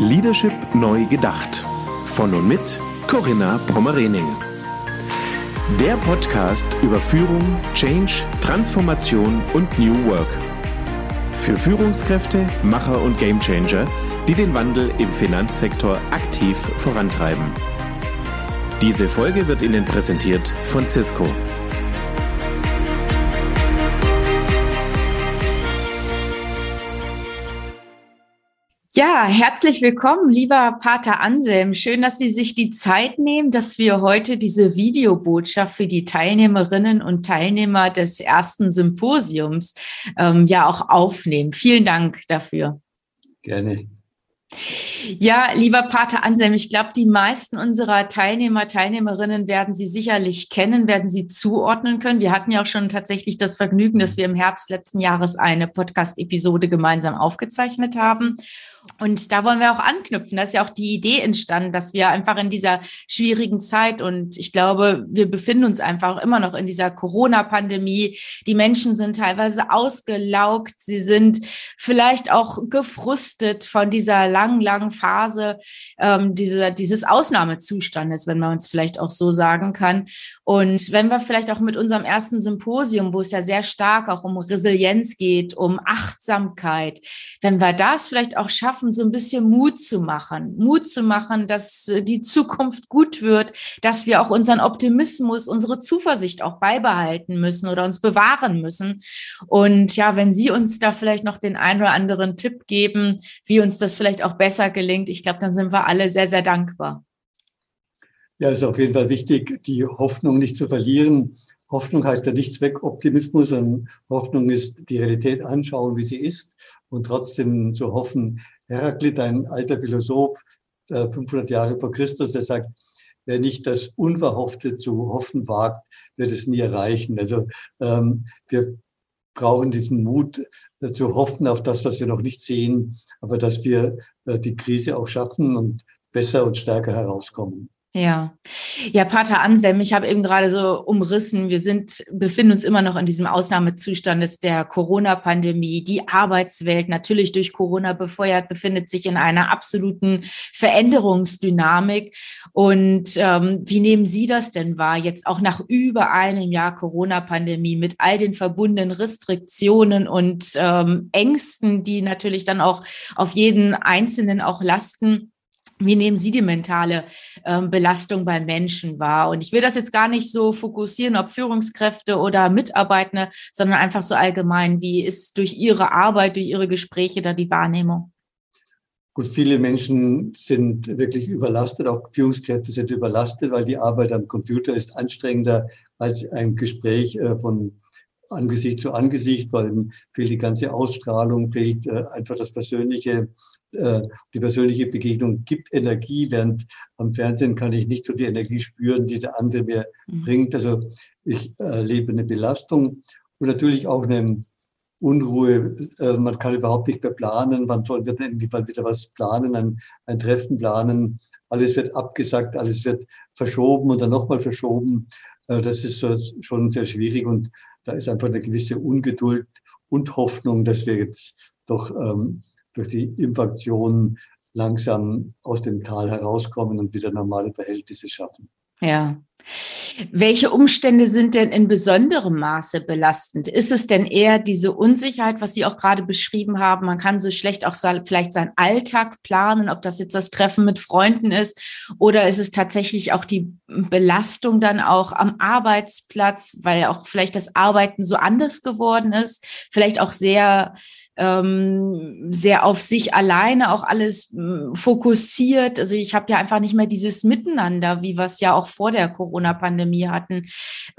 Leadership neu gedacht. Von und mit Corinna Pommerening. Der Podcast über Führung, Change, Transformation und New Work. Für Führungskräfte, Macher und Gamechanger, die den Wandel im Finanzsektor aktiv vorantreiben. Diese Folge wird Ihnen präsentiert von Cisco. Ja, herzlich willkommen, lieber Pater Anselm. Schön, dass Sie sich die Zeit nehmen, dass wir heute diese Videobotschaft für die Teilnehmerinnen und Teilnehmer des ersten Symposiums ähm, ja auch aufnehmen. Vielen Dank dafür. Gerne. Ja, lieber Pater Anselm, ich glaube, die meisten unserer Teilnehmer, Teilnehmerinnen werden Sie sicherlich kennen, werden Sie zuordnen können. Wir hatten ja auch schon tatsächlich das Vergnügen, dass wir im Herbst letzten Jahres eine Podcast-Episode gemeinsam aufgezeichnet haben. Und da wollen wir auch anknüpfen. Da ist ja auch die Idee entstanden, dass wir einfach in dieser schwierigen Zeit und ich glaube, wir befinden uns einfach immer noch in dieser Corona-Pandemie. Die Menschen sind teilweise ausgelaugt. Sie sind vielleicht auch gefrustet von dieser langen, langen Phase ähm, dieser, dieses Ausnahmezustandes, wenn man es vielleicht auch so sagen kann. Und wenn wir vielleicht auch mit unserem ersten Symposium, wo es ja sehr stark auch um Resilienz geht, um Achtsamkeit, wenn wir das vielleicht auch schaffen, schaffen, so ein bisschen Mut zu machen. Mut zu machen, dass äh, die Zukunft gut wird, dass wir auch unseren Optimismus, unsere Zuversicht auch beibehalten müssen oder uns bewahren müssen. Und ja, wenn Sie uns da vielleicht noch den einen oder anderen Tipp geben, wie uns das vielleicht auch besser gelingt, ich glaube, dann sind wir alle sehr, sehr dankbar. Ja, es ist auf jeden Fall wichtig, die Hoffnung nicht zu verlieren. Hoffnung heißt ja nicht Zweckoptimismus, sondern Hoffnung ist die Realität anschauen, wie sie ist und trotzdem zu hoffen, Heraklit, ein alter Philosoph, 500 äh, Jahre vor Christus, der sagt, wer nicht das Unverhoffte zu hoffen wagt, wird es nie erreichen. Also ähm, wir brauchen diesen Mut äh, zu hoffen auf das, was wir noch nicht sehen, aber dass wir äh, die Krise auch schaffen und besser und stärker herauskommen. Ja, ja, Pater Anselm, ich habe eben gerade so umrissen, wir sind, befinden uns immer noch in diesem Ausnahmezustand der Corona-Pandemie. Die Arbeitswelt, natürlich durch Corona befeuert, befindet sich in einer absoluten Veränderungsdynamik. Und ähm, wie nehmen Sie das denn wahr, jetzt auch nach über einem Jahr Corona-Pandemie mit all den verbundenen Restriktionen und ähm, Ängsten, die natürlich dann auch auf jeden Einzelnen auch lasten? Wie nehmen Sie die mentale ähm, Belastung beim Menschen wahr? Und ich will das jetzt gar nicht so fokussieren, ob Führungskräfte oder Mitarbeitende, sondern einfach so allgemein. Wie ist durch Ihre Arbeit, durch Ihre Gespräche da die Wahrnehmung? Gut, viele Menschen sind wirklich überlastet, auch Führungskräfte sind überlastet, weil die Arbeit am Computer ist anstrengender als ein Gespräch äh, von Angesicht zu Angesicht, weil fehlt die ganze Ausstrahlung, fehlt äh, einfach das persönliche äh, die persönliche Begegnung gibt Energie, während am Fernsehen kann ich nicht so die Energie spüren, die der andere mir mhm. bringt. Also ich erlebe eine Belastung und natürlich auch eine Unruhe. Äh, man kann überhaupt nicht mehr planen. Wann soll wir denn mal wieder was planen, ein, ein Treffen planen? Alles wird abgesagt, alles wird verschoben und dann nochmal verschoben. Äh, das ist schon sehr schwierig und da ist einfach eine gewisse Ungeduld und Hoffnung, dass wir jetzt doch ähm, durch die Infektion langsam aus dem Tal herauskommen und wieder normale Verhältnisse schaffen. Ja. Welche Umstände sind denn in besonderem Maße belastend? Ist es denn eher diese Unsicherheit, was Sie auch gerade beschrieben haben? Man kann so schlecht auch vielleicht seinen Alltag planen, ob das jetzt das Treffen mit Freunden ist oder ist es tatsächlich auch die Belastung dann auch am Arbeitsplatz, weil auch vielleicht das Arbeiten so anders geworden ist, vielleicht auch sehr ähm, sehr auf sich alleine auch alles äh, fokussiert. Also ich habe ja einfach nicht mehr dieses Miteinander, wie es ja auch vor der Corona-Pandemie hatten.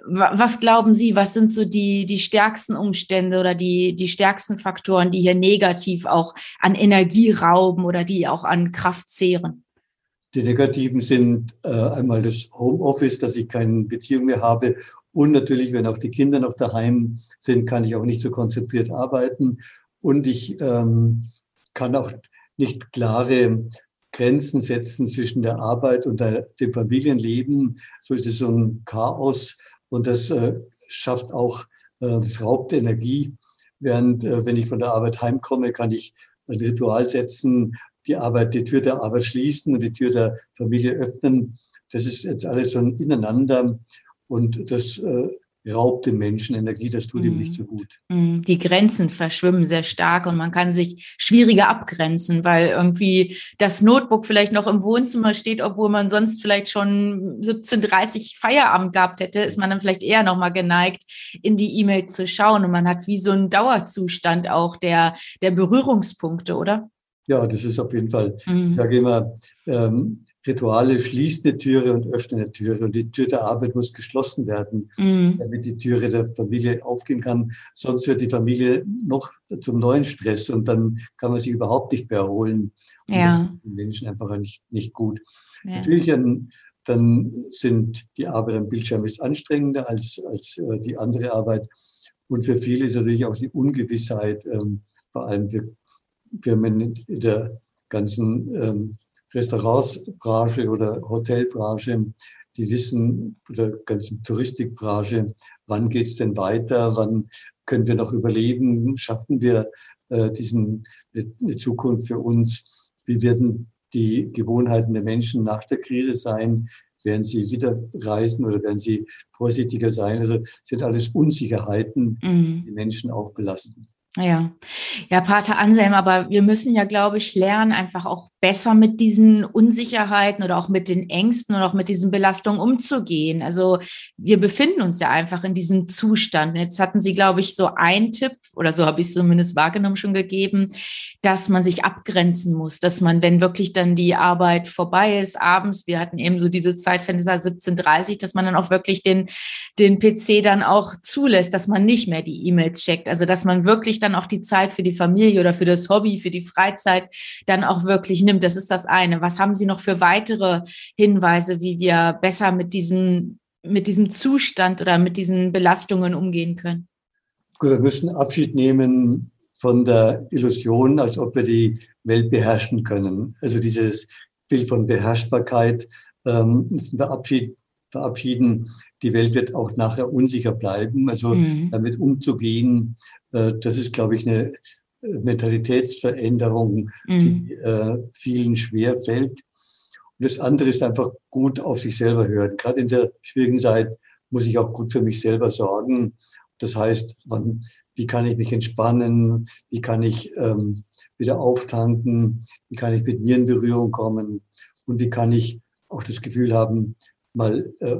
Was glauben Sie, was sind so die, die stärksten Umstände oder die, die stärksten Faktoren, die hier negativ auch an Energie rauben oder die auch an Kraft zehren? Die negativen sind äh, einmal das Homeoffice, dass ich keine Beziehung mehr habe. Und natürlich, wenn auch die Kinder noch daheim sind, kann ich auch nicht so konzentriert arbeiten. Und ich ähm, kann auch nicht klare Grenzen setzen zwischen der Arbeit und dem Familienleben. So ist es so ein Chaos und das äh, schafft auch, äh, das raubt Energie. Während, äh, wenn ich von der Arbeit heimkomme, kann ich ein Ritual setzen, die Arbeit, die Tür der Arbeit schließen und die Tür der Familie öffnen. Das ist jetzt alles so ein Ineinander und das äh, raubt dem Menschen Energie, das tut ihm nicht mhm. so gut. Mhm. Die Grenzen verschwimmen sehr stark und man kann sich schwieriger abgrenzen, weil irgendwie das Notebook vielleicht noch im Wohnzimmer steht, obwohl man sonst vielleicht schon 17.30 Feierabend gehabt hätte, ist man dann vielleicht eher nochmal geneigt, in die E-Mail zu schauen und man hat wie so einen Dauerzustand auch der, der Berührungspunkte, oder? Ja, das ist auf jeden Fall, mhm. ich sage immer, ähm, Rituale schließen eine Türe und öffnen eine Türe. Und die Tür der Arbeit muss geschlossen werden, mhm. damit die Türe der Familie aufgehen kann. Sonst wird die Familie noch zum neuen Stress und dann kann man sich überhaupt nicht mehr erholen. Und ja. das Menschen einfach nicht, nicht gut. Ja. Natürlich, dann, dann sind die Arbeit am Bildschirm ist anstrengender als, als äh, die andere Arbeit. Und für viele ist natürlich auch die Ungewissheit, ähm, vor allem für Firmen in der ganzen ähm, Restaurantsbranche oder Hotelbranche, die wissen, oder ganzen Touristikbranche, wann geht's denn weiter, wann können wir noch überleben, schaffen wir äh, diesen, eine Zukunft für uns, wie werden die Gewohnheiten der Menschen nach der Krise sein, werden sie wieder reisen oder werden sie vorsichtiger sein, also sind alles Unsicherheiten, mhm. die Menschen auch belasten. Ja, ja, Pater Anselm, aber wir müssen ja, glaube ich, lernen, einfach auch besser mit diesen Unsicherheiten oder auch mit den Ängsten und auch mit diesen Belastungen umzugehen. Also wir befinden uns ja einfach in diesem Zustand. Jetzt hatten Sie, glaube ich, so einen Tipp, oder so habe ich es zumindest wahrgenommen schon gegeben, dass man sich abgrenzen muss, dass man, wenn wirklich dann die Arbeit vorbei ist, abends, wir hatten eben so diese Zeitfenster 17.30 dass man dann auch wirklich den, den PC dann auch zulässt, dass man nicht mehr die E-Mails checkt. Also dass man wirklich dann auch die Zeit für die Familie oder für das Hobby, für die Freizeit dann auch wirklich nimmt. Das ist das eine. Was haben Sie noch für weitere Hinweise, wie wir besser mit diesem, mit diesem Zustand oder mit diesen Belastungen umgehen können? Gut, wir müssen Abschied nehmen von der Illusion, als ob wir die Welt beherrschen können. Also dieses Bild von Beherrschbarkeit ähm, verabschied, verabschieden. Die Welt wird auch nachher unsicher bleiben. Also mhm. damit umzugehen, äh, das ist, glaube ich, eine äh, Mentalitätsveränderung, mhm. die äh, vielen schwer fällt. Und das andere ist einfach gut auf sich selber hören. Gerade in der schwierigen Zeit muss ich auch gut für mich selber sorgen. Das heißt, wann, wie kann ich mich entspannen? Wie kann ich ähm, wieder auftanken? Wie kann ich mit mir in Berührung kommen? Und wie kann ich auch das Gefühl haben, mal äh,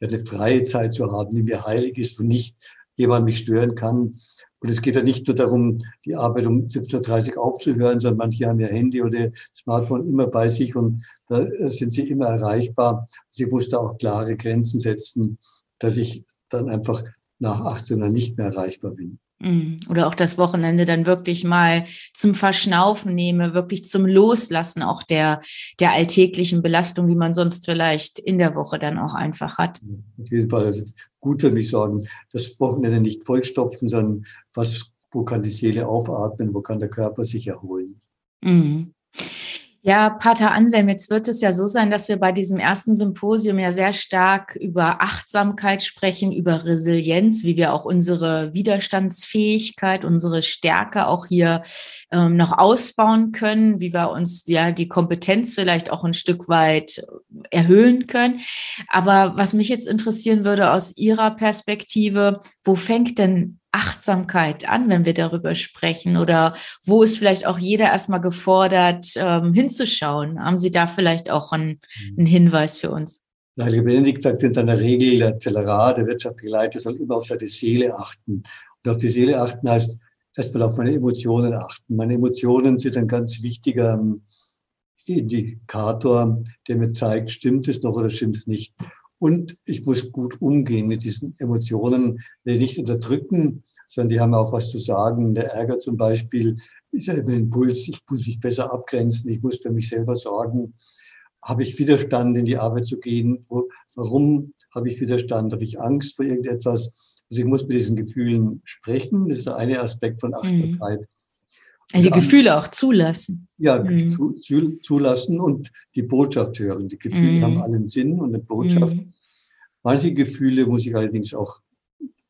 eine freie Zeit zu haben, die mir heilig ist und nicht jemand mich stören kann. Und es geht ja nicht nur darum, die Arbeit um 17.30 Uhr aufzuhören, sondern manche haben ja Handy oder Smartphone immer bei sich und da äh, sind sie immer erreichbar. Sie musste auch klare Grenzen setzen, dass ich dann einfach nach 18 Uhr nicht mehr erreichbar bin. Mhm. Oder auch das Wochenende dann wirklich mal zum Verschnaufen nehme, wirklich zum Loslassen auch der, der alltäglichen Belastung, die man sonst vielleicht in der Woche dann auch einfach hat. Auf jeden Fall. Also gut für mich sorgen, das Wochenende nicht vollstopfen, sondern was, wo kann die Seele aufatmen, wo kann der Körper sich erholen. Mhm. Ja, Pater Anselm, jetzt wird es ja so sein, dass wir bei diesem ersten Symposium ja sehr stark über Achtsamkeit sprechen, über Resilienz, wie wir auch unsere Widerstandsfähigkeit, unsere Stärke auch hier ähm, noch ausbauen können, wie wir uns ja die Kompetenz vielleicht auch ein Stück weit erhöhen können. Aber was mich jetzt interessieren würde aus Ihrer Perspektive, wo fängt denn Achtsamkeit an, wenn wir darüber sprechen? Oder wo ist vielleicht auch jeder erstmal gefordert, ähm, hinzuschauen? Haben Sie da vielleicht auch einen, einen Hinweis für uns? Ja, Herr Benedikt sagt in seiner Regel, der Zellerat, der wirtschaftliche Leiter soll immer auf seine Seele achten. Und auf die Seele achten heißt erstmal auf meine Emotionen achten. Meine Emotionen sind ein ganz wichtiger ähm, Indikator, der mir zeigt, stimmt es noch oder stimmt es nicht. Und ich muss gut umgehen mit diesen Emotionen, die nicht unterdrücken, sondern die haben auch was zu sagen. Der Ärger zum Beispiel ist ja immer ein Impuls, ich muss mich besser abgrenzen, ich muss für mich selber sorgen. Habe ich Widerstand, in die Arbeit zu gehen? Warum habe ich Widerstand? Habe ich Angst vor irgendetwas? Also ich muss mit diesen Gefühlen sprechen. Das ist der eine Aspekt von Achtsamkeit. Mhm. Also die Gefühle auch zulassen. Ja, mhm. zu, zu, zulassen und die Botschaft hören. Die Gefühle mhm. haben allen Sinn und eine Botschaft. Mhm. Manche Gefühle muss ich allerdings auch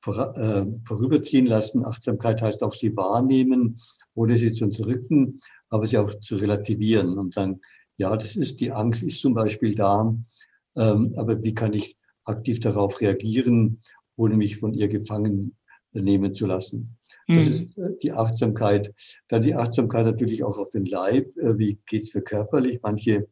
vor, äh, vorüberziehen lassen. Achtsamkeit heißt auch sie wahrnehmen, ohne sie zu unterdrücken. aber sie auch zu relativieren und sagen, ja, das ist, die Angst ist zum Beispiel da, ähm, aber wie kann ich aktiv darauf reagieren, ohne mich von ihr gefangen nehmen zu lassen? Das mhm. ist äh, die Achtsamkeit. Dann die Achtsamkeit natürlich auch auf den Leib. Äh, wie geht's mir körperlich? Manche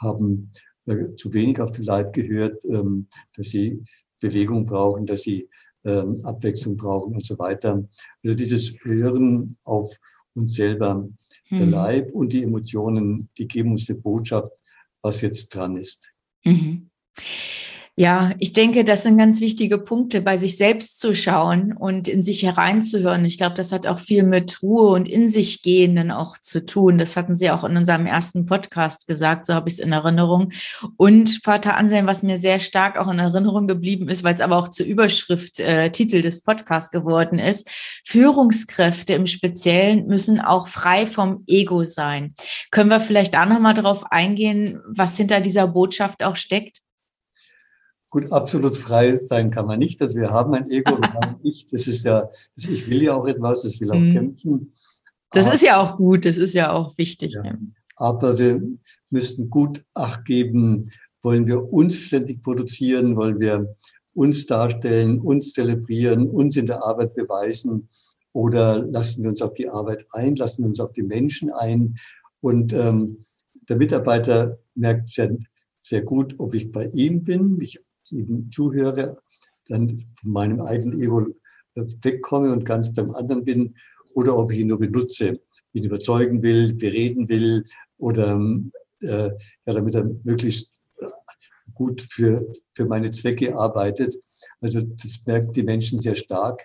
haben äh, zu wenig auf den Leib gehört, ähm, dass sie Bewegung brauchen, dass sie ähm, Abwechslung brauchen und so weiter. Also dieses Hören auf uns selber, mhm. der Leib und die Emotionen, die geben uns eine Botschaft, was jetzt dran ist. Mhm. Ja, ich denke, das sind ganz wichtige Punkte, bei sich selbst zu schauen und in sich hereinzuhören. Ich glaube, das hat auch viel mit Ruhe und in sich gehen dann auch zu tun. Das hatten Sie auch in unserem ersten Podcast gesagt, so habe ich es in Erinnerung. Und Vater Anselm, was mir sehr stark auch in Erinnerung geblieben ist, weil es aber auch zur Überschrift, äh, Titel des Podcasts geworden ist, Führungskräfte im Speziellen müssen auch frei vom Ego sein. Können wir vielleicht da nochmal darauf eingehen, was hinter dieser Botschaft auch steckt? Gut, absolut frei sein kann man nicht. Also wir haben ein Ego, wir haben ein Ich. Das ist ja, das Ich will ja auch etwas, das will auch mhm. kämpfen. Das aber, ist ja auch gut, das ist ja auch wichtig. Ja. Aber wir müssten gut Acht geben, wollen wir uns ständig produzieren, wollen wir uns darstellen, uns zelebrieren, uns in der Arbeit beweisen oder lassen wir uns auf die Arbeit ein, lassen wir uns auf die Menschen ein. Und ähm, der Mitarbeiter merkt sehr, sehr gut, ob ich bei ihm bin, mich eben zuhöre, dann von meinem eigenen Ego wegkomme und ganz beim anderen bin, oder ob ich ihn nur benutze, ihn überzeugen will, bereden will oder äh, ja, damit er möglichst äh, gut für, für meine Zwecke arbeitet. Also das merken die Menschen sehr stark.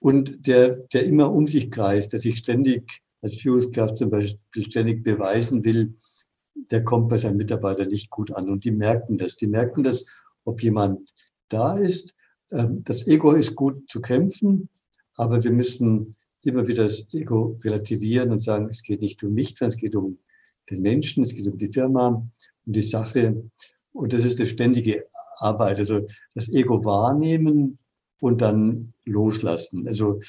Und der, der immer um sich kreist, der sich ständig als Führungskraft zum Beispiel ständig beweisen will, der kommt bei seinen Mitarbeitern nicht gut an. Und die merken das. Die merken das ob jemand da ist. Ähm, das Ego ist gut zu kämpfen, aber wir müssen immer wieder das Ego relativieren und sagen, es geht nicht um mich, sondern es geht um den Menschen, es geht um die Firma, um die Sache. Und das ist eine ständige Arbeit. Also das Ego wahrnehmen und dann loslassen. Also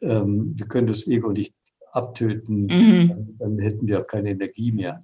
ähm, wir können das Ego nicht abtöten, mhm. dann, dann, hätten wir auch keine Energie mehr.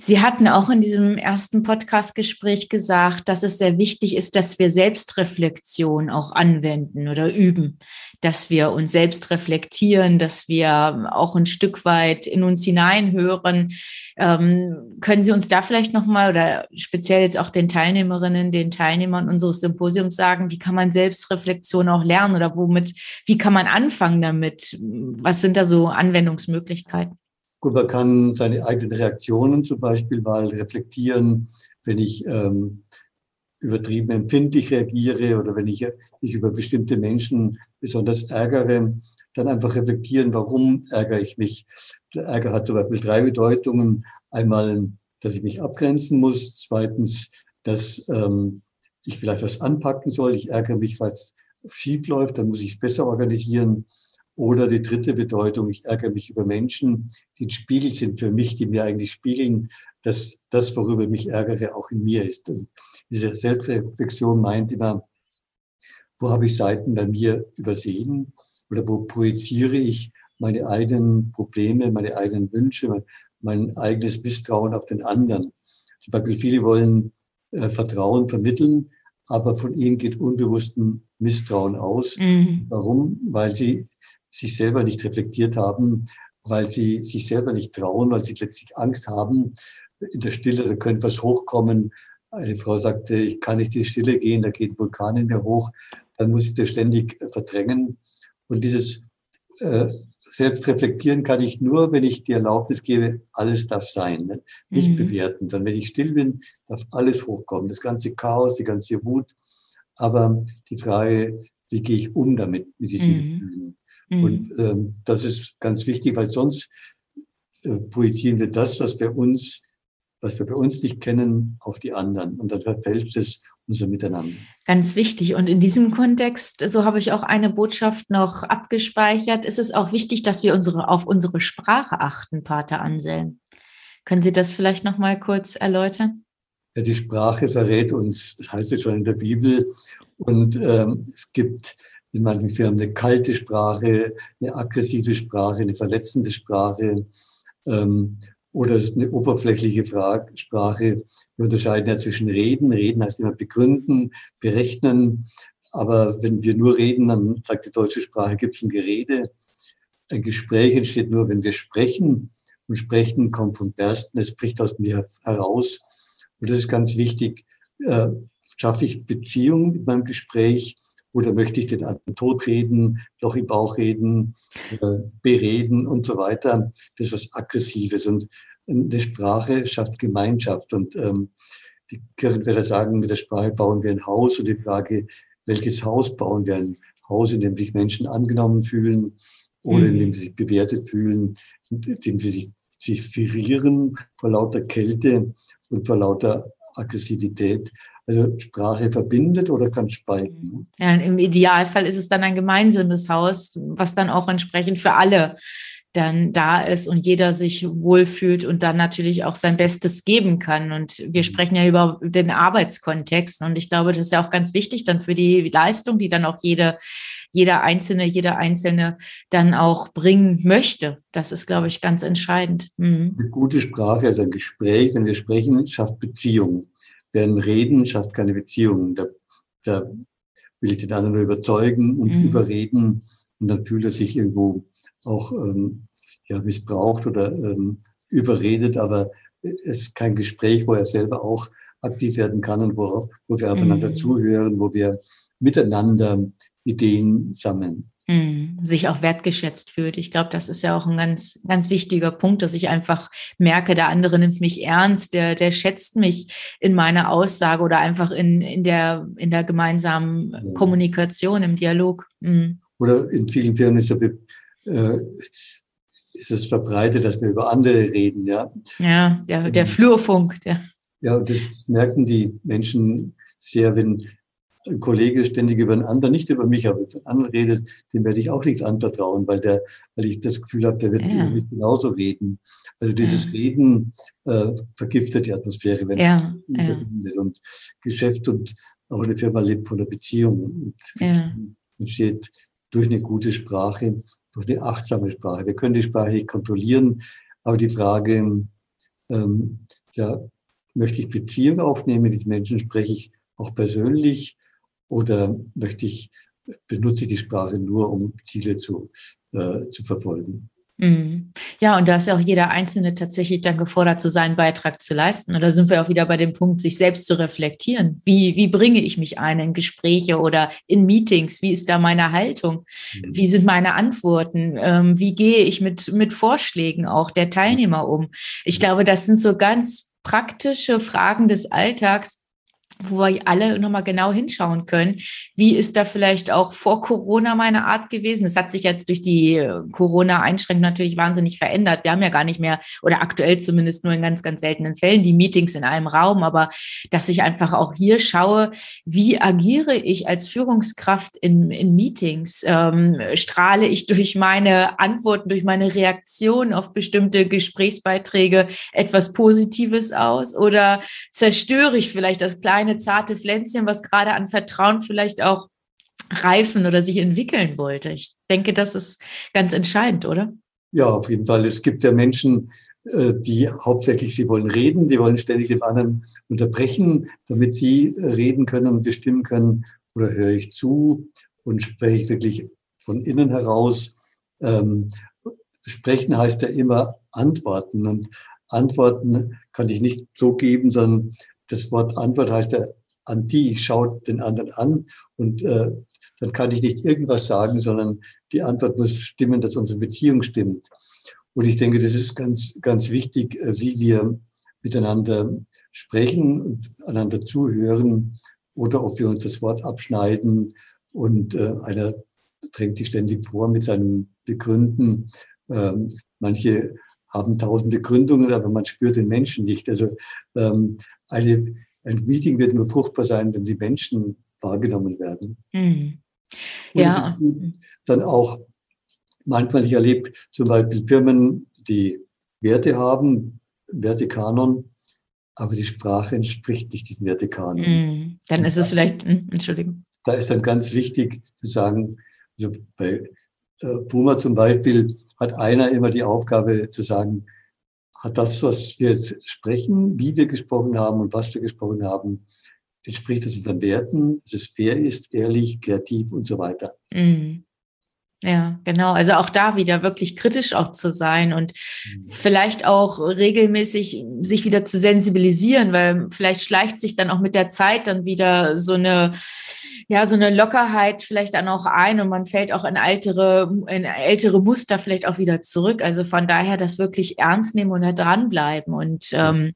Sie hatten auch in diesem ersten Podcast-Gespräch gesagt, dass es sehr wichtig ist, dass wir Selbstreflexion auch anwenden oder üben, dass wir uns selbst reflektieren, dass wir auch ein Stück weit in uns hineinhören. Ähm, können Sie uns da vielleicht nochmal oder speziell jetzt auch den Teilnehmerinnen, den Teilnehmern unseres Symposiums sagen, wie kann man Selbstreflexion auch lernen oder womit, wie kann man anfangen damit? Was sind da so Anwendungsmöglichkeiten? Gut, man kann seine eigenen Reaktionen zum Beispiel mal reflektieren, wenn ich ähm, übertrieben empfindlich reagiere oder wenn ich mich über bestimmte Menschen besonders ärgere, dann einfach reflektieren, warum ärgere ich mich. Der Ärger hat zum Beispiel drei Bedeutungen. Einmal, dass ich mich abgrenzen muss. Zweitens, dass ähm, ich vielleicht was anpacken soll. Ich ärgere mich, was schief läuft, dann muss ich es besser organisieren. Oder die dritte Bedeutung, ich ärgere mich über Menschen, die ein Spiegel sind für mich, die mir eigentlich spiegeln, dass das, worüber ich mich ärgere, auch in mir ist. Und diese Selbstreflexion meint immer, wo habe ich Seiten bei mir übersehen oder wo projiziere ich meine eigenen Probleme, meine eigenen Wünsche, mein, mein eigenes Misstrauen auf den anderen. Zum Beispiel viele wollen äh, Vertrauen vermitteln, aber von ihnen geht unbewussten Misstrauen aus. Mhm. Warum? Weil sie sich selber nicht reflektiert haben, weil sie sich selber nicht trauen, weil sie letztlich Angst haben. In der Stille, da könnte was hochkommen. Eine Frau sagte, ich kann nicht in die Stille gehen, da geht ein Vulkan in mir hoch. Dann muss ich das ständig äh, verdrängen. Und dieses äh, Selbstreflektieren kann ich nur, wenn ich die Erlaubnis gebe, alles darf sein, ne? nicht mhm. bewerten. Dann, wenn ich still bin, darf alles hochkommen, das ganze Chaos, die ganze Wut. Aber die Frage, wie gehe ich um damit, mit diesen mhm. Gefühlen? Mhm. Und ähm, das ist ganz wichtig, weil sonst äh, projizieren wir das, was wir uns, was wir bei uns nicht kennen, auf die anderen. Und dann verfälscht es unser Miteinander. Ganz wichtig. Und in diesem Kontext, so habe ich auch eine Botschaft noch abgespeichert, ist es auch wichtig, dass wir unsere, auf unsere Sprache achten, Pater Anselm. Können Sie das vielleicht noch mal kurz erläutern? Ja, die Sprache verrät uns, das heißt ja schon in der Bibel. Und ähm, es gibt in manchen Firmen eine kalte Sprache, eine aggressive Sprache, eine verletzende Sprache. Ähm, oder es ist eine oberflächliche Frage, Sprache. Wir unterscheiden ja zwischen Reden. Reden heißt immer begründen, berechnen. Aber wenn wir nur reden, dann sagt die deutsche Sprache, gibt es ein Gerede. Ein Gespräch entsteht nur, wenn wir sprechen. Und sprechen kommt vom Bersten, es bricht aus mir heraus. Und das ist ganz wichtig. Äh, schaffe ich Beziehung mit meinem Gespräch oder möchte ich den anderen totreden, doch im Bauch reden, äh, bereden und so weiter. Das ist was Aggressives. Und eine Sprache schafft Gemeinschaft. Und ähm, die Kirchenväter sagen, mit der Sprache bauen wir ein Haus. Und die Frage, welches Haus bauen wir? Ein Haus, in dem sich Menschen angenommen fühlen oder in dem mhm. sie sich bewertet fühlen, in dem sie sich, sich frieren vor lauter Kälte und vor lauter Aggressivität. Also Sprache verbindet oder kann spalten. Ja, im Idealfall ist es dann ein gemeinsames Haus, was dann auch entsprechend für alle dann da ist und jeder sich wohlfühlt und dann natürlich auch sein Bestes geben kann. Und wir mhm. sprechen ja über den Arbeitskontext. Und ich glaube, das ist ja auch ganz wichtig dann für die Leistung, die dann auch jede, jeder Einzelne, jeder Einzelne dann auch bringen möchte. Das ist, glaube ich, ganz entscheidend. Mhm. Eine gute Sprache, also ein Gespräch, wenn wir sprechen, schafft Beziehungen. Während Reden schafft keine Beziehungen. Da, da will ich den anderen nur überzeugen und mhm. überreden. Und dann fühlt er sich irgendwo auch ähm, ja, missbraucht oder ähm, überredet, aber es ist kein Gespräch, wo er selber auch aktiv werden kann und wo, wo wir aufeinander mhm. zuhören, wo wir miteinander Ideen sammeln. Mhm. Sich auch wertgeschätzt fühlt. Ich glaube, das ist ja auch ein ganz, ganz wichtiger Punkt, dass ich einfach merke, der andere nimmt mich ernst, der, der schätzt mich in meiner Aussage oder einfach in, in, der, in der gemeinsamen ja. Kommunikation, im Dialog. Mhm. Oder in vielen Firmen ist ja äh, ist es verbreitet, dass wir über andere reden, ja. Ja, der, der ähm, Flurfunk, der. Ja, und das merken die Menschen sehr, wenn ein Kollege ständig über einen anderen, nicht über mich, aber über einen anderen redet, dem werde ich auch nichts anvertrauen, weil der, weil ich das Gefühl habe, der wird ja. über mich genauso reden. Also dieses ja. Reden äh, vergiftet die Atmosphäre, wenn ja. es verbindet. Und Geschäft und auch eine Firma lebt von der Beziehung und ja. entsteht durch eine gute Sprache durch die achtsame Sprache. Wir können die Sprache nicht kontrollieren, aber die Frage, ähm, ja, möchte ich Beziehung aufnehmen mit diesen Menschen, spreche ich auch persönlich oder möchte ich, benutze ich die Sprache nur, um Ziele zu, äh, zu verfolgen? Mhm. Ja, und da ist ja auch jeder Einzelne tatsächlich dann gefordert, zu seinen Beitrag zu leisten. Und da sind wir auch wieder bei dem Punkt, sich selbst zu reflektieren. Wie, wie bringe ich mich ein in Gespräche oder in Meetings? Wie ist da meine Haltung? Mhm. Wie sind meine Antworten? Ähm, wie gehe ich mit, mit Vorschlägen auch der Teilnehmer um? Ich glaube, das sind so ganz praktische Fragen des Alltags, wo wir alle nochmal genau hinschauen können. Wie ist da vielleicht auch vor Corona meine Art gewesen? Das hat sich jetzt durch die äh, Corona-Einschränkung natürlich wahnsinnig verändert. Wir haben ja gar nicht mehr, oder aktuell zumindest nur in ganz, ganz seltenen Fällen, die Meetings in einem Raum, aber dass ich einfach auch hier schaue, wie agiere ich als Führungskraft in, in Meetings? Ähm, strahle ich durch meine Antworten, durch meine Reaktion auf bestimmte Gesprächsbeiträge etwas Positives aus oder zerstöre ich vielleicht das kleine kleine zarte Pflänzchen, was gerade an Vertrauen vielleicht auch reifen oder sich entwickeln wollte. Ich denke, das ist ganz entscheidend, oder? Ja, auf jeden Fall. Es gibt ja Menschen, äh, die hauptsächlich, sie wollen reden, die wollen ständig den anderen unterbrechen, damit sie äh, reden können und bestimmen können, oder höre ich zu und spreche ich wirklich von innen heraus. Ähm, sprechen heißt ja immer antworten und Antworten kann ich nicht so geben, sondern das Wort Antwort heißt ja an die, ich schaue den anderen an und äh, dann kann ich nicht irgendwas sagen, sondern die Antwort muss stimmen, dass unsere Beziehung stimmt. Und ich denke, das ist ganz, ganz wichtig, äh, wie wir miteinander sprechen und einander zuhören oder ob wir uns das Wort abschneiden und äh, einer drängt sich ständig vor mit seinem Begründen. Ähm, manche haben tausende Gründungen, aber man spürt den Menschen nicht. Also ähm, eine, ein Meeting wird nur fruchtbar sein, wenn die Menschen wahrgenommen werden. Mhm. Ja. dann auch manchmal, ich erlebe zum Beispiel Firmen, die Werte haben, Wertekanon, aber die Sprache entspricht nicht diesem Wertekanon. Mhm. Dann ist es vielleicht, hm, Entschuldigung. Da ist dann ganz wichtig zu sagen, also bei äh, Puma zum Beispiel hat einer immer die Aufgabe zu sagen, hat das, was wir jetzt sprechen, wie wir gesprochen haben und was wir gesprochen haben, entspricht das unseren Werten, dass es fair ist, ehrlich, kreativ und so weiter. Mhm. Ja, genau. Also auch da wieder wirklich kritisch auch zu sein und mhm. vielleicht auch regelmäßig sich wieder zu sensibilisieren, weil vielleicht schleicht sich dann auch mit der Zeit dann wieder so eine, ja, so eine Lockerheit vielleicht dann auch ein und man fällt auch in ältere, in ältere Muster vielleicht auch wieder zurück. Also von daher das wirklich ernst nehmen und da dranbleiben und, ähm,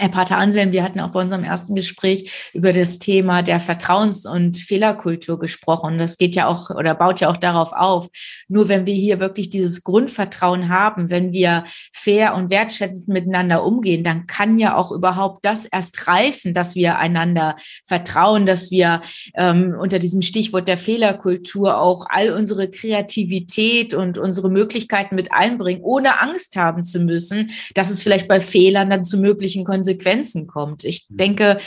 Herr Pater Anselm, wir hatten auch bei unserem ersten Gespräch über das Thema der Vertrauens- und Fehlerkultur gesprochen. Das geht ja auch oder baut ja auch darauf auf. Nur wenn wir hier wirklich dieses Grundvertrauen haben, wenn wir fair und wertschätzend miteinander umgehen, dann kann ja auch überhaupt das erst reifen, dass wir einander vertrauen, dass wir ähm, unter diesem Stichwort der Fehlerkultur auch all unsere Kreativität und unsere Möglichkeiten mit einbringen, ohne Angst haben zu müssen, dass es vielleicht bei Fehlern dann zu möglichen Konsequenzen Konsequenzen kommt. Ich mhm. denke,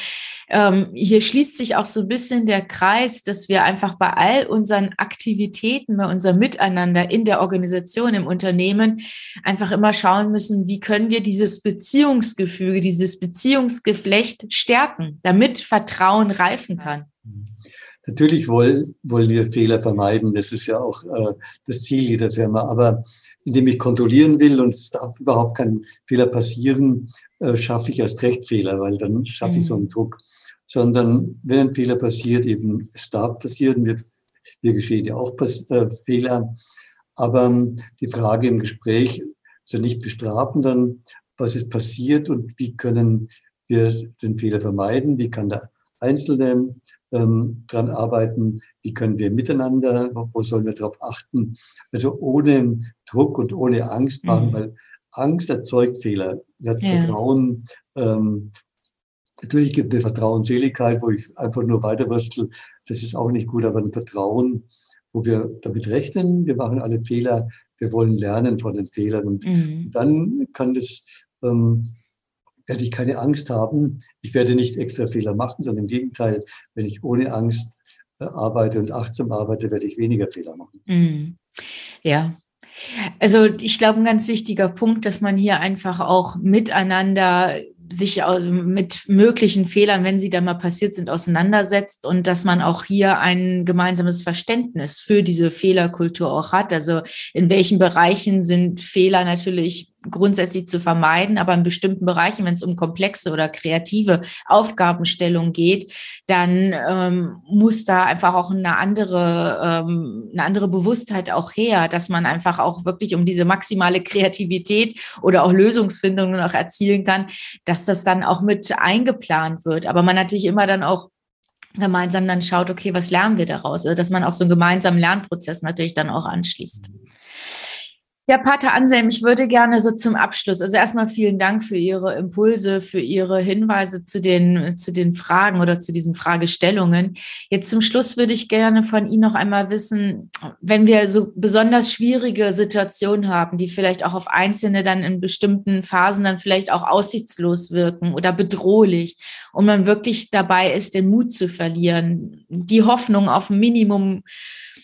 ähm, hier schließt sich auch so ein bisschen der Kreis, dass wir einfach bei all unseren Aktivitäten, bei unserem Miteinander in der Organisation, im Unternehmen einfach immer schauen müssen, wie können wir dieses Beziehungsgefüge, dieses Beziehungsgeflecht stärken, damit Vertrauen reifen kann. Mhm. Natürlich wollen, wollen wir Fehler vermeiden. Das ist ja auch äh, das Ziel jeder Firma. Aber indem ich kontrollieren will und es darf überhaupt kein Fehler passieren, äh, schaffe ich erst recht Fehler, weil dann schaffe ich so einen mhm. Druck. Sondern wenn ein Fehler passiert, eben es darf passieren, wir, wir geschehen ja auch äh, Fehler. Aber ähm, die Frage im Gespräch, also nicht bestrafen, dann was ist passiert und wie können wir den Fehler vermeiden, wie kann der Einzelne ähm, dran arbeiten, wie können wir miteinander, wo sollen wir darauf achten. Also ohne Druck und ohne Angst machen, mhm. weil Angst erzeugt Fehler. Ja. Vertrauen, ähm, natürlich gibt es eine Vertrauensseligkeit, wo ich einfach nur weiterwürstel, das ist auch nicht gut, aber ein Vertrauen, wo wir damit rechnen, wir machen alle Fehler, wir wollen lernen von den Fehlern und mhm. dann kann das ähm, werde ich keine Angst haben. Ich werde nicht extra Fehler machen, sondern im Gegenteil, wenn ich ohne Angst äh, arbeite und achtsam arbeite, werde ich weniger Fehler machen. Mhm. Ja. Also ich glaube, ein ganz wichtiger Punkt, dass man hier einfach auch miteinander sich mit möglichen Fehlern, wenn sie da mal passiert sind, auseinandersetzt und dass man auch hier ein gemeinsames Verständnis für diese Fehlerkultur auch hat. Also in welchen Bereichen sind Fehler natürlich grundsätzlich zu vermeiden, aber in bestimmten Bereichen, wenn es um komplexe oder kreative Aufgabenstellung geht, dann ähm, muss da einfach auch eine andere, ähm, eine andere Bewusstheit auch her, dass man einfach auch wirklich um diese maximale Kreativität oder auch Lösungsfindung noch erzielen kann, dass das dann auch mit eingeplant wird. Aber man natürlich immer dann auch gemeinsam dann schaut, okay, was lernen wir daraus? Also, dass man auch so einen gemeinsamen Lernprozess natürlich dann auch anschließt. Mhm. Ja, Pater Anselm, ich würde gerne so zum Abschluss, also erstmal vielen Dank für Ihre Impulse, für Ihre Hinweise zu den, zu den Fragen oder zu diesen Fragestellungen. Jetzt zum Schluss würde ich gerne von Ihnen noch einmal wissen, wenn wir so besonders schwierige Situationen haben, die vielleicht auch auf Einzelne dann in bestimmten Phasen dann vielleicht auch aussichtslos wirken oder bedrohlich und man wirklich dabei ist, den Mut zu verlieren, die Hoffnung auf ein Minimum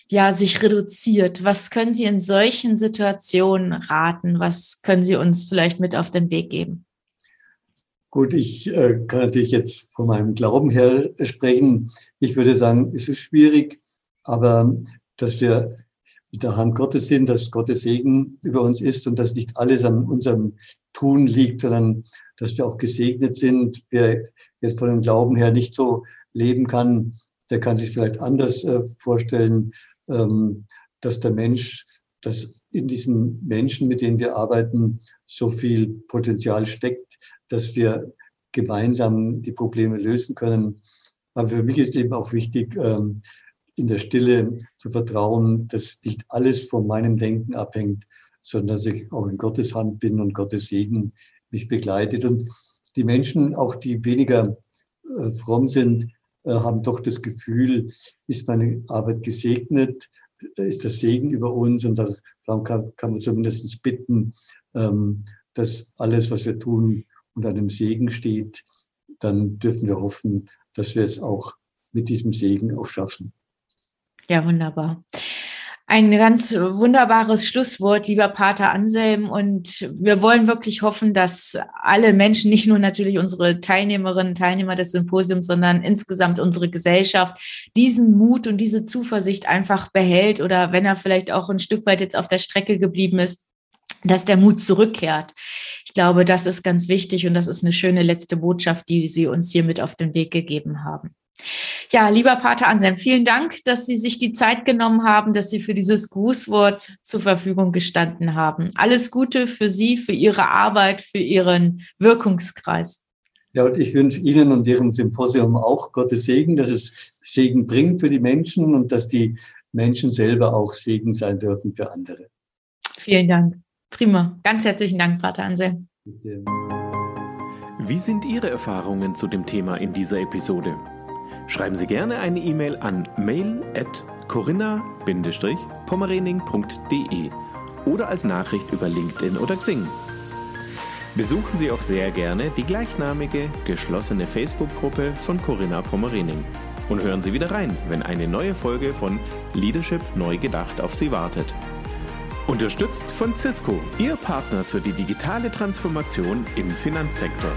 ja, sich reduziert. Was können Sie in solchen Situationen raten? Was können Sie uns vielleicht mit auf den Weg geben? Gut, ich äh, kann natürlich jetzt von meinem Glauben her sprechen. Ich würde sagen, es ist schwierig, aber dass wir mit der Hand Gottes sind, dass Gottes Segen über uns ist und dass nicht alles an unserem Tun liegt, sondern dass wir auch gesegnet sind. Wer jetzt von dem Glauben her nicht so leben kann, der kann sich vielleicht anders äh, vorstellen, dass der Mensch, dass in diesen Menschen, mit denen wir arbeiten, so viel Potenzial steckt, dass wir gemeinsam die Probleme lösen können. Aber für mich ist eben auch wichtig, ähm, in der Stille zu vertrauen, dass nicht alles von meinem Denken abhängt, sondern dass ich auch in Gottes Hand bin und Gottes Segen mich begleitet. Und die Menschen, auch die weniger äh, fromm sind, haben doch das Gefühl, ist meine Arbeit gesegnet, ist der Segen über uns und darum kann, kann man zumindest bitten, ähm, dass alles, was wir tun, unter einem Segen steht. Dann dürfen wir hoffen, dass wir es auch mit diesem Segen auch schaffen. Ja, wunderbar. Ein ganz wunderbares Schlusswort, lieber Pater Anselm. Und wir wollen wirklich hoffen, dass alle Menschen, nicht nur natürlich unsere Teilnehmerinnen, Teilnehmer des Symposiums, sondern insgesamt unsere Gesellschaft, diesen Mut und diese Zuversicht einfach behält oder wenn er vielleicht auch ein Stück weit jetzt auf der Strecke geblieben ist, dass der Mut zurückkehrt. Ich glaube, das ist ganz wichtig und das ist eine schöne letzte Botschaft, die Sie uns hier mit auf den Weg gegeben haben. Ja, lieber Pater Anselm, vielen Dank, dass Sie sich die Zeit genommen haben, dass Sie für dieses Grußwort zur Verfügung gestanden haben. Alles Gute für Sie, für Ihre Arbeit, für Ihren Wirkungskreis. Ja, und ich wünsche Ihnen und Ihrem Symposium auch Gottes Segen, dass es Segen bringt für die Menschen und dass die Menschen selber auch Segen sein dürfen für andere. Vielen Dank. Prima. Ganz herzlichen Dank, Pater Anselm. Wie sind Ihre Erfahrungen zu dem Thema in dieser Episode? Schreiben Sie gerne eine E-Mail an mail.corinna-pommerening.de oder als Nachricht über LinkedIn oder Xing. Besuchen Sie auch sehr gerne die gleichnamige geschlossene Facebook-Gruppe von Corinna Pommerening und hören Sie wieder rein, wenn eine neue Folge von Leadership neu gedacht auf Sie wartet. Unterstützt von Cisco, Ihr Partner für die digitale Transformation im Finanzsektor.